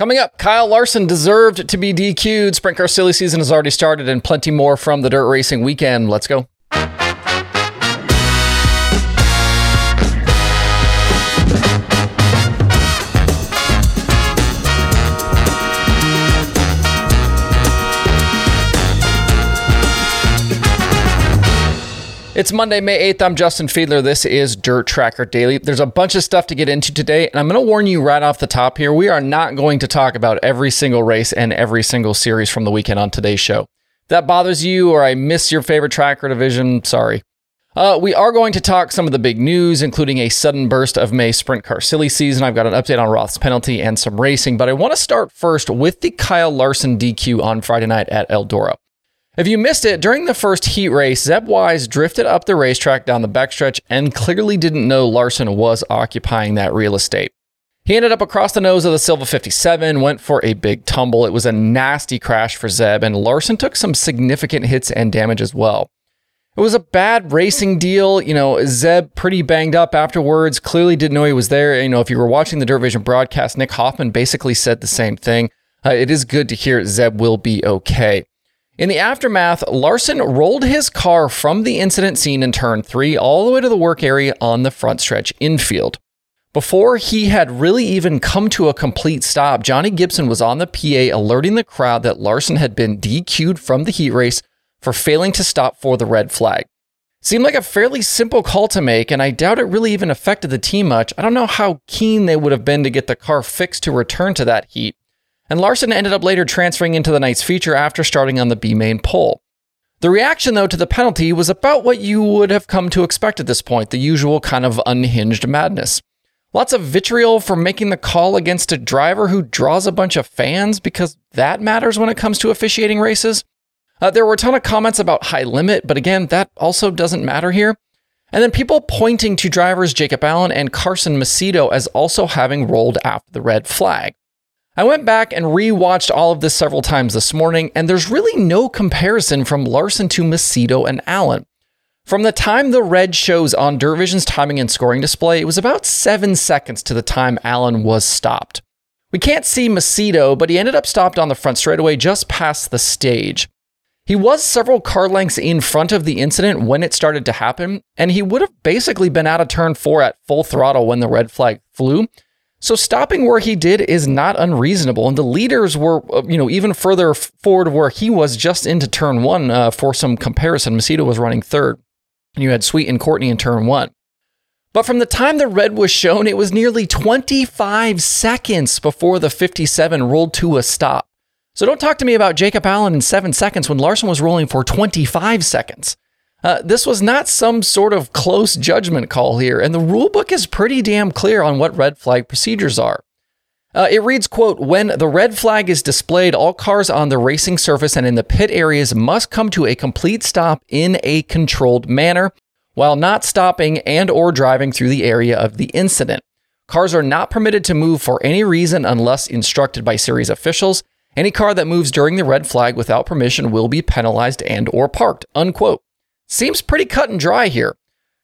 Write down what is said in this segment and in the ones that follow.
Coming up, Kyle Larson deserved to be DQ'd. Sprint car silly season has already started and plenty more from the dirt racing weekend. Let's go. It's Monday, May 8th. I'm Justin Fiedler. This is Dirt Tracker Daily. There's a bunch of stuff to get into today, and I'm going to warn you right off the top here. We are not going to talk about every single race and every single series from the weekend on today's show. If that bothers you or I miss your favorite tracker division, sorry. Uh, we are going to talk some of the big news, including a sudden burst of May sprint car silly season. I've got an update on Roth's penalty and some racing, but I want to start first with the Kyle Larson DQ on Friday night at Eldora. If you missed it, during the first heat race, Zeb Wise drifted up the racetrack down the backstretch and clearly didn't know Larson was occupying that real estate. He ended up across the nose of the Silva 57, went for a big tumble. It was a nasty crash for Zeb, and Larson took some significant hits and damage as well. It was a bad racing deal. You know, Zeb pretty banged up afterwards, clearly didn't know he was there. You know, if you were watching the DirtVision broadcast, Nick Hoffman basically said the same thing. Uh, it is good to hear Zeb will be okay. In the aftermath, Larson rolled his car from the incident scene in turn three all the way to the work area on the front stretch infield. Before he had really even come to a complete stop, Johnny Gibson was on the PA alerting the crowd that Larson had been DQ'd from the heat race for failing to stop for the red flag. Seemed like a fairly simple call to make, and I doubt it really even affected the team much. I don't know how keen they would have been to get the car fixed to return to that heat, and Larson ended up later transferring into the night's feature after starting on the B main pole. The reaction, though, to the penalty was about what you would have come to expect at this point the usual kind of unhinged madness. Lots of vitriol for making the call against a driver who draws a bunch of fans because that matters when it comes to officiating races. Uh, there were a ton of comments about high limit, but again, that also doesn't matter here. And then people pointing to drivers Jacob Allen and Carson Macedo as also having rolled after the red flag. I went back and rewatched all of this several times this morning, and there's really no comparison from Larson to Macedo and Allen. From the time the red shows on DirtVision's timing and scoring display, it was about seven seconds to the time Allen was stopped. We can't see Macedo, but he ended up stopped on the front straightaway just past the stage. He was several car lengths in front of the incident when it started to happen, and he would have basically been out of turn four at full throttle when the red flag flew. So stopping where he did is not unreasonable, and the leaders were, uh, you know, even further forward where he was just into turn one. Uh, for some comparison, Macedo was running third, and you had Sweet and Courtney in turn one. But from the time the red was shown, it was nearly 25 seconds before the 57 rolled to a stop. So don't talk to me about Jacob Allen in seven seconds when Larson was rolling for 25 seconds. Uh, this was not some sort of close judgment call here, and the rulebook is pretty damn clear on what red flag procedures are. Uh, it reads, quote, when the red flag is displayed, all cars on the racing surface and in the pit areas must come to a complete stop in a controlled manner while not stopping and or driving through the area of the incident. Cars are not permitted to move for any reason unless instructed by series officials. Any car that moves during the red flag without permission will be penalized and or parked, unquote. Seems pretty cut and dry here.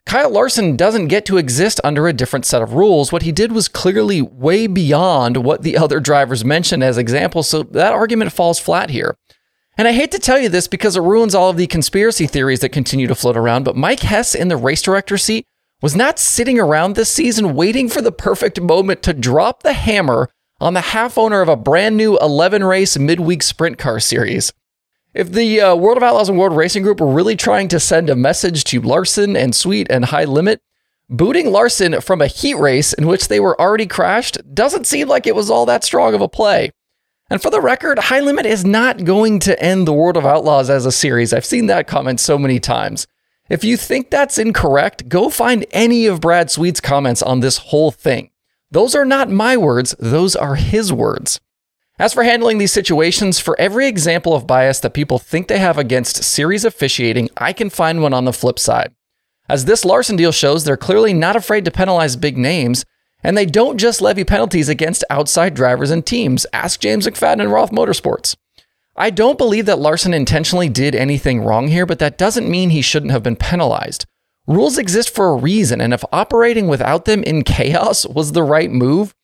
Kyle Larson doesn't get to exist under a different set of rules. What he did was clearly way beyond what the other drivers mentioned as examples, so that argument falls flat here. And I hate to tell you this because it ruins all of the conspiracy theories that continue to float around, but Mike Hess in the race director seat was not sitting around this season waiting for the perfect moment to drop the hammer on the half owner of a brand new 11 race midweek sprint car series. If the uh, World of Outlaws and World Racing Group were really trying to send a message to Larson and Sweet and High Limit, booting Larson from a heat race in which they were already crashed doesn't seem like it was all that strong of a play. And for the record, High Limit is not going to end the World of Outlaws as a series. I've seen that comment so many times. If you think that's incorrect, go find any of Brad Sweet's comments on this whole thing. Those are not my words, those are his words. As for handling these situations, for every example of bias that people think they have against series officiating, I can find one on the flip side. As this Larson deal shows, they're clearly not afraid to penalize big names, and they don't just levy penalties against outside drivers and teams. Ask James McFadden and Roth Motorsports. I don't believe that Larson intentionally did anything wrong here, but that doesn't mean he shouldn't have been penalized. Rules exist for a reason, and if operating without them in chaos was the right move,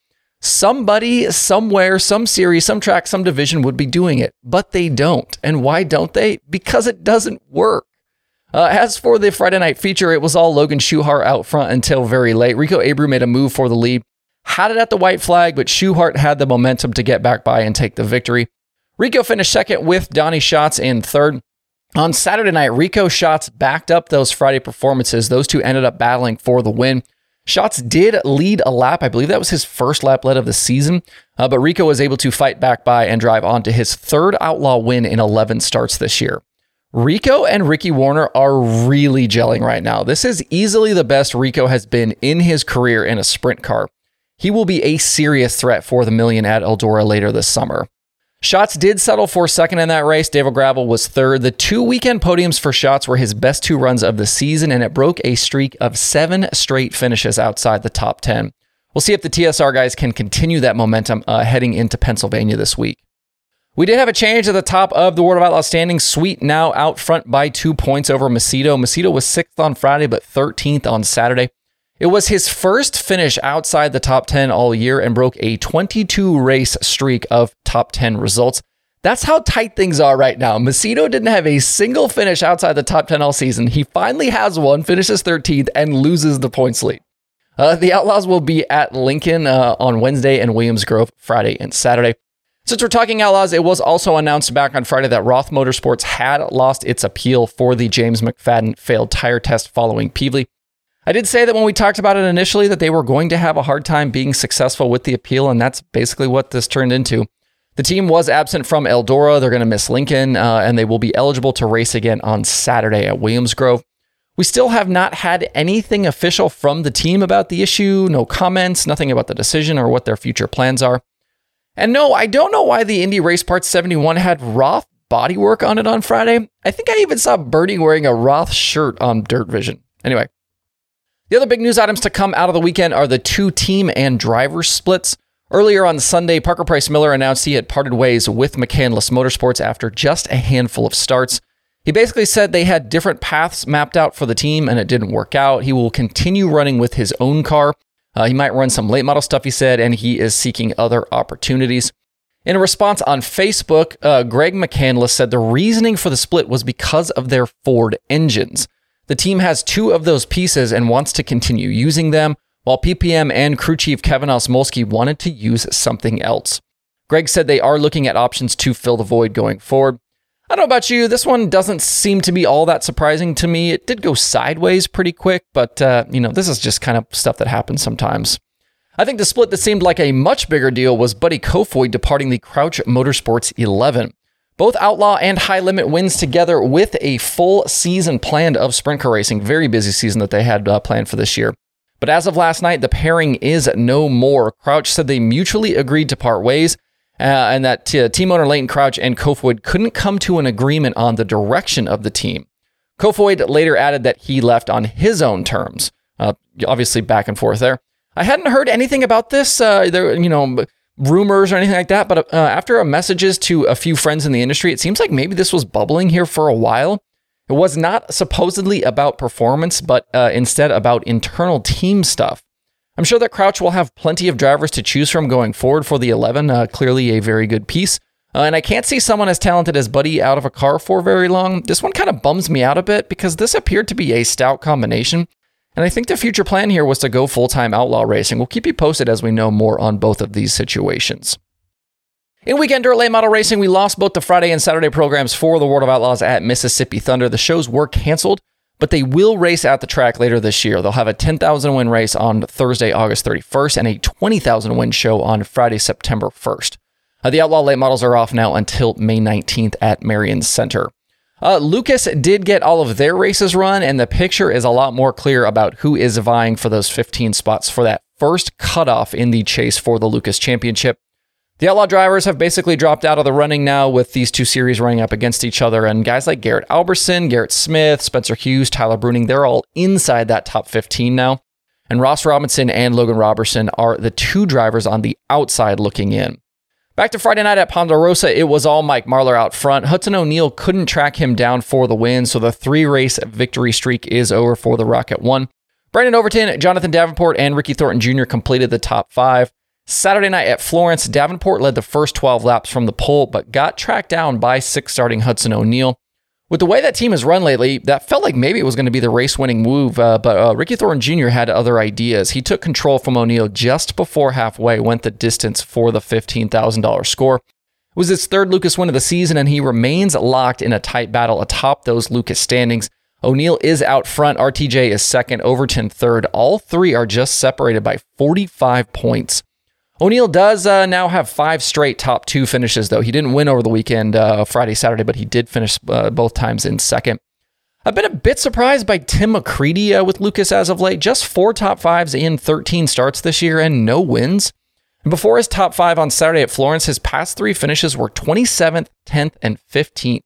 Somebody, somewhere, some series, some track, some division would be doing it, but they don't. And why don't they? Because it doesn't work. Uh, as for the Friday night feature, it was all Logan Schuchart out front until very late. Rico Abreu made a move for the lead, had it at the white flag, but Schuchart had the momentum to get back by and take the victory. Rico finished second with Donnie Schatz in third. On Saturday night, Rico Schatz backed up those Friday performances. Those two ended up battling for the win. Schatz did lead a lap. I believe that was his first lap led of the season, uh, but Rico was able to fight back by and drive on to his third outlaw win in 11 starts this year. Rico and Ricky Warner are really gelling right now. This is easily the best Rico has been in his career in a sprint car. He will be a serious threat for the million at Eldora later this summer. Schatz did settle for second in that race. David Gravel was third. The two weekend podiums for Schatz were his best two runs of the season, and it broke a streak of seven straight finishes outside the top 10. We'll see if the TSR guys can continue that momentum uh, heading into Pennsylvania this week. We did have a change at the top of the World of Outlaw standings. Sweet now out front by two points over Macedo. Macedo was sixth on Friday, but 13th on Saturday. It was his first finish outside the top 10 all year and broke a 22 race streak of top 10 results. That's how tight things are right now. Macedo didn't have a single finish outside the top 10 all season. He finally has one, finishes 13th, and loses the points lead. Uh, the Outlaws will be at Lincoln uh, on Wednesday and Williams Grove Friday and Saturday. Since we're talking Outlaws, it was also announced back on Friday that Roth Motorsports had lost its appeal for the James McFadden failed tire test following Pevely. I did say that when we talked about it initially that they were going to have a hard time being successful with the appeal, and that's basically what this turned into. The team was absent from Eldora. They're going to miss Lincoln, uh, and they will be eligible to race again on Saturday at Williams Grove. We still have not had anything official from the team about the issue, no comments, nothing about the decision or what their future plans are. And no, I don't know why the Indy Race Parts 71 had Roth bodywork on it on Friday. I think I even saw Bernie wearing a Roth shirt on DirtVision. Anyway, the other big news items to come out of the weekend are the two team and driver splits. Earlier on Sunday, Parker Price Miller announced he had parted ways with McCandless Motorsports after just a handful of starts. He basically said they had different paths mapped out for the team and it didn't work out. He will continue running with his own car uh, he might run some late model stuff, he said, and he is seeking other opportunities. In a response on Facebook, uh, Greg McCandless said the reasoning for the split was because of their Ford engines. The team has two of those pieces and wants to continue using them, while PPM and crew chief Kevin Osmolsky wanted to use something else. Greg said they are looking at options to fill the void going forward. I don't know about you. This one doesn't seem to be all that surprising to me. It did go sideways pretty quick, but uh, you know, this is just kind of stuff that happens sometimes. I think the split that seemed like a much bigger deal was Buddy Kofoid departing the Crouch Motorsports 11. Both outlaw and high limit wins together with a full season planned of sprint car racing. Very busy season that they had uh, planned for this year. But as of last night, the pairing is no more. Crouch said they mutually agreed to part ways uh, and that team owner Leighton Crouch and Kofoid couldn't come to an agreement on the direction of the team. Kofoid later added that he left on his own terms. Uh, obviously, back and forth there. I hadn't heard anything about this. Uh, there, you know, rumors or anything like that. But uh, after messages to a few friends in the industry, it seems like maybe this was bubbling here for a while. It was not supposedly about performance, but uh, instead about internal team stuff. I'm sure that Crouch will have plenty of drivers to choose from going forward for the 11. Uh, clearly, a very good piece. Uh, and I can't see someone as talented as Buddy out of a car for very long. This one kind of bums me out a bit because this appeared to be a stout combination. And I think the future plan here was to go full time outlaw racing. We'll keep you posted as we know more on both of these situations. In weekend dirt late model racing, we lost both the Friday and Saturday programs for the World of Outlaws at Mississippi Thunder. The shows were canceled but they will race at the track later this year. They'll have a 10,000 win race on Thursday, August 31st, and a 20,000 win show on Friday, September 1st. Uh, the Outlaw late models are off now until May 19th at Marion Center. Uh, Lucas did get all of their races run, and the picture is a lot more clear about who is vying for those 15 spots for that first cutoff in the chase for the Lucas Championship. The Outlaw drivers have basically dropped out of the running now with these two series running up against each other. And guys like Garrett Alberson, Garrett Smith, Spencer Hughes, Tyler Bruening, they're all inside that top 15 now. And Ross Robinson and Logan Robertson are the two drivers on the outside looking in. Back to Friday night at Ponderosa, it was all Mike Marlar out front. Hudson O'Neal couldn't track him down for the win, so the three race victory streak is over for the Rocket One. Brandon Overton, Jonathan Davenport, and Ricky Thornton Jr. completed the top five. Saturday night at Florence, Davenport led the first 12 laps from the pole, but got tracked down by six starting Hudson O'Neal. With the way that team has run lately, that felt like maybe it was going to be the race winning move, uh, but uh, Ricky Thornton Jr. had other ideas. He took control from O'Neal just before halfway, went the distance for the $15,000 score. It was his third Lucas win of the season, and he remains locked in a tight battle atop those Lucas standings. O'Neal is out front. RTJ is second, Overton third. All three are just separated by 45 points. O'Neal does uh, now have five straight top two finishes, though. He didn't win over the weekend, uh, Friday, Saturday, but he did finish uh, both times in second. I've been a bit surprised by Tim McCreadie uh, with Lucas as of late. Just four top fives in 13 starts this year and no wins. Before his top five on Saturday at Florence, his past three finishes were 27th, 10th, and 15th.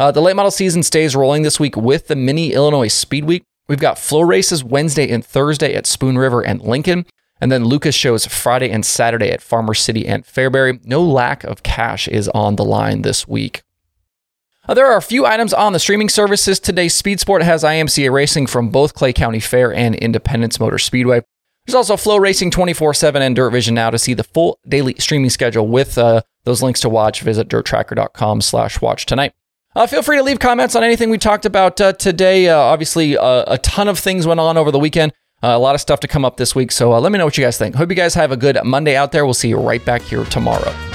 Uh, the late model season stays rolling this week with the Mini Illinois Speed Week. We've got Flo races Wednesday and Thursday at Spoon River and Lincoln. And then Lucas shows Friday and Saturday at Farmer City and Fairbury. No lack of cash is on the line this week. Uh, there are a few items on the streaming services today. Speed Sport has IMCA racing from both Clay County Fair and Independence Motor Speedway. There's also FloRacing 24 7 and DirtVision now to see the full daily streaming schedule with uh, those links to watch. Visit dirttracker.com slash watch tonight. Uh, feel free to leave comments on anything we talked about uh, today. Uh, obviously, uh, a ton of things went on over the weekend. Uh, a lot of stuff to come up this week. So uh, let me know what you guys think. Hope you guys have a good Monday out there. We'll see you right back here tomorrow.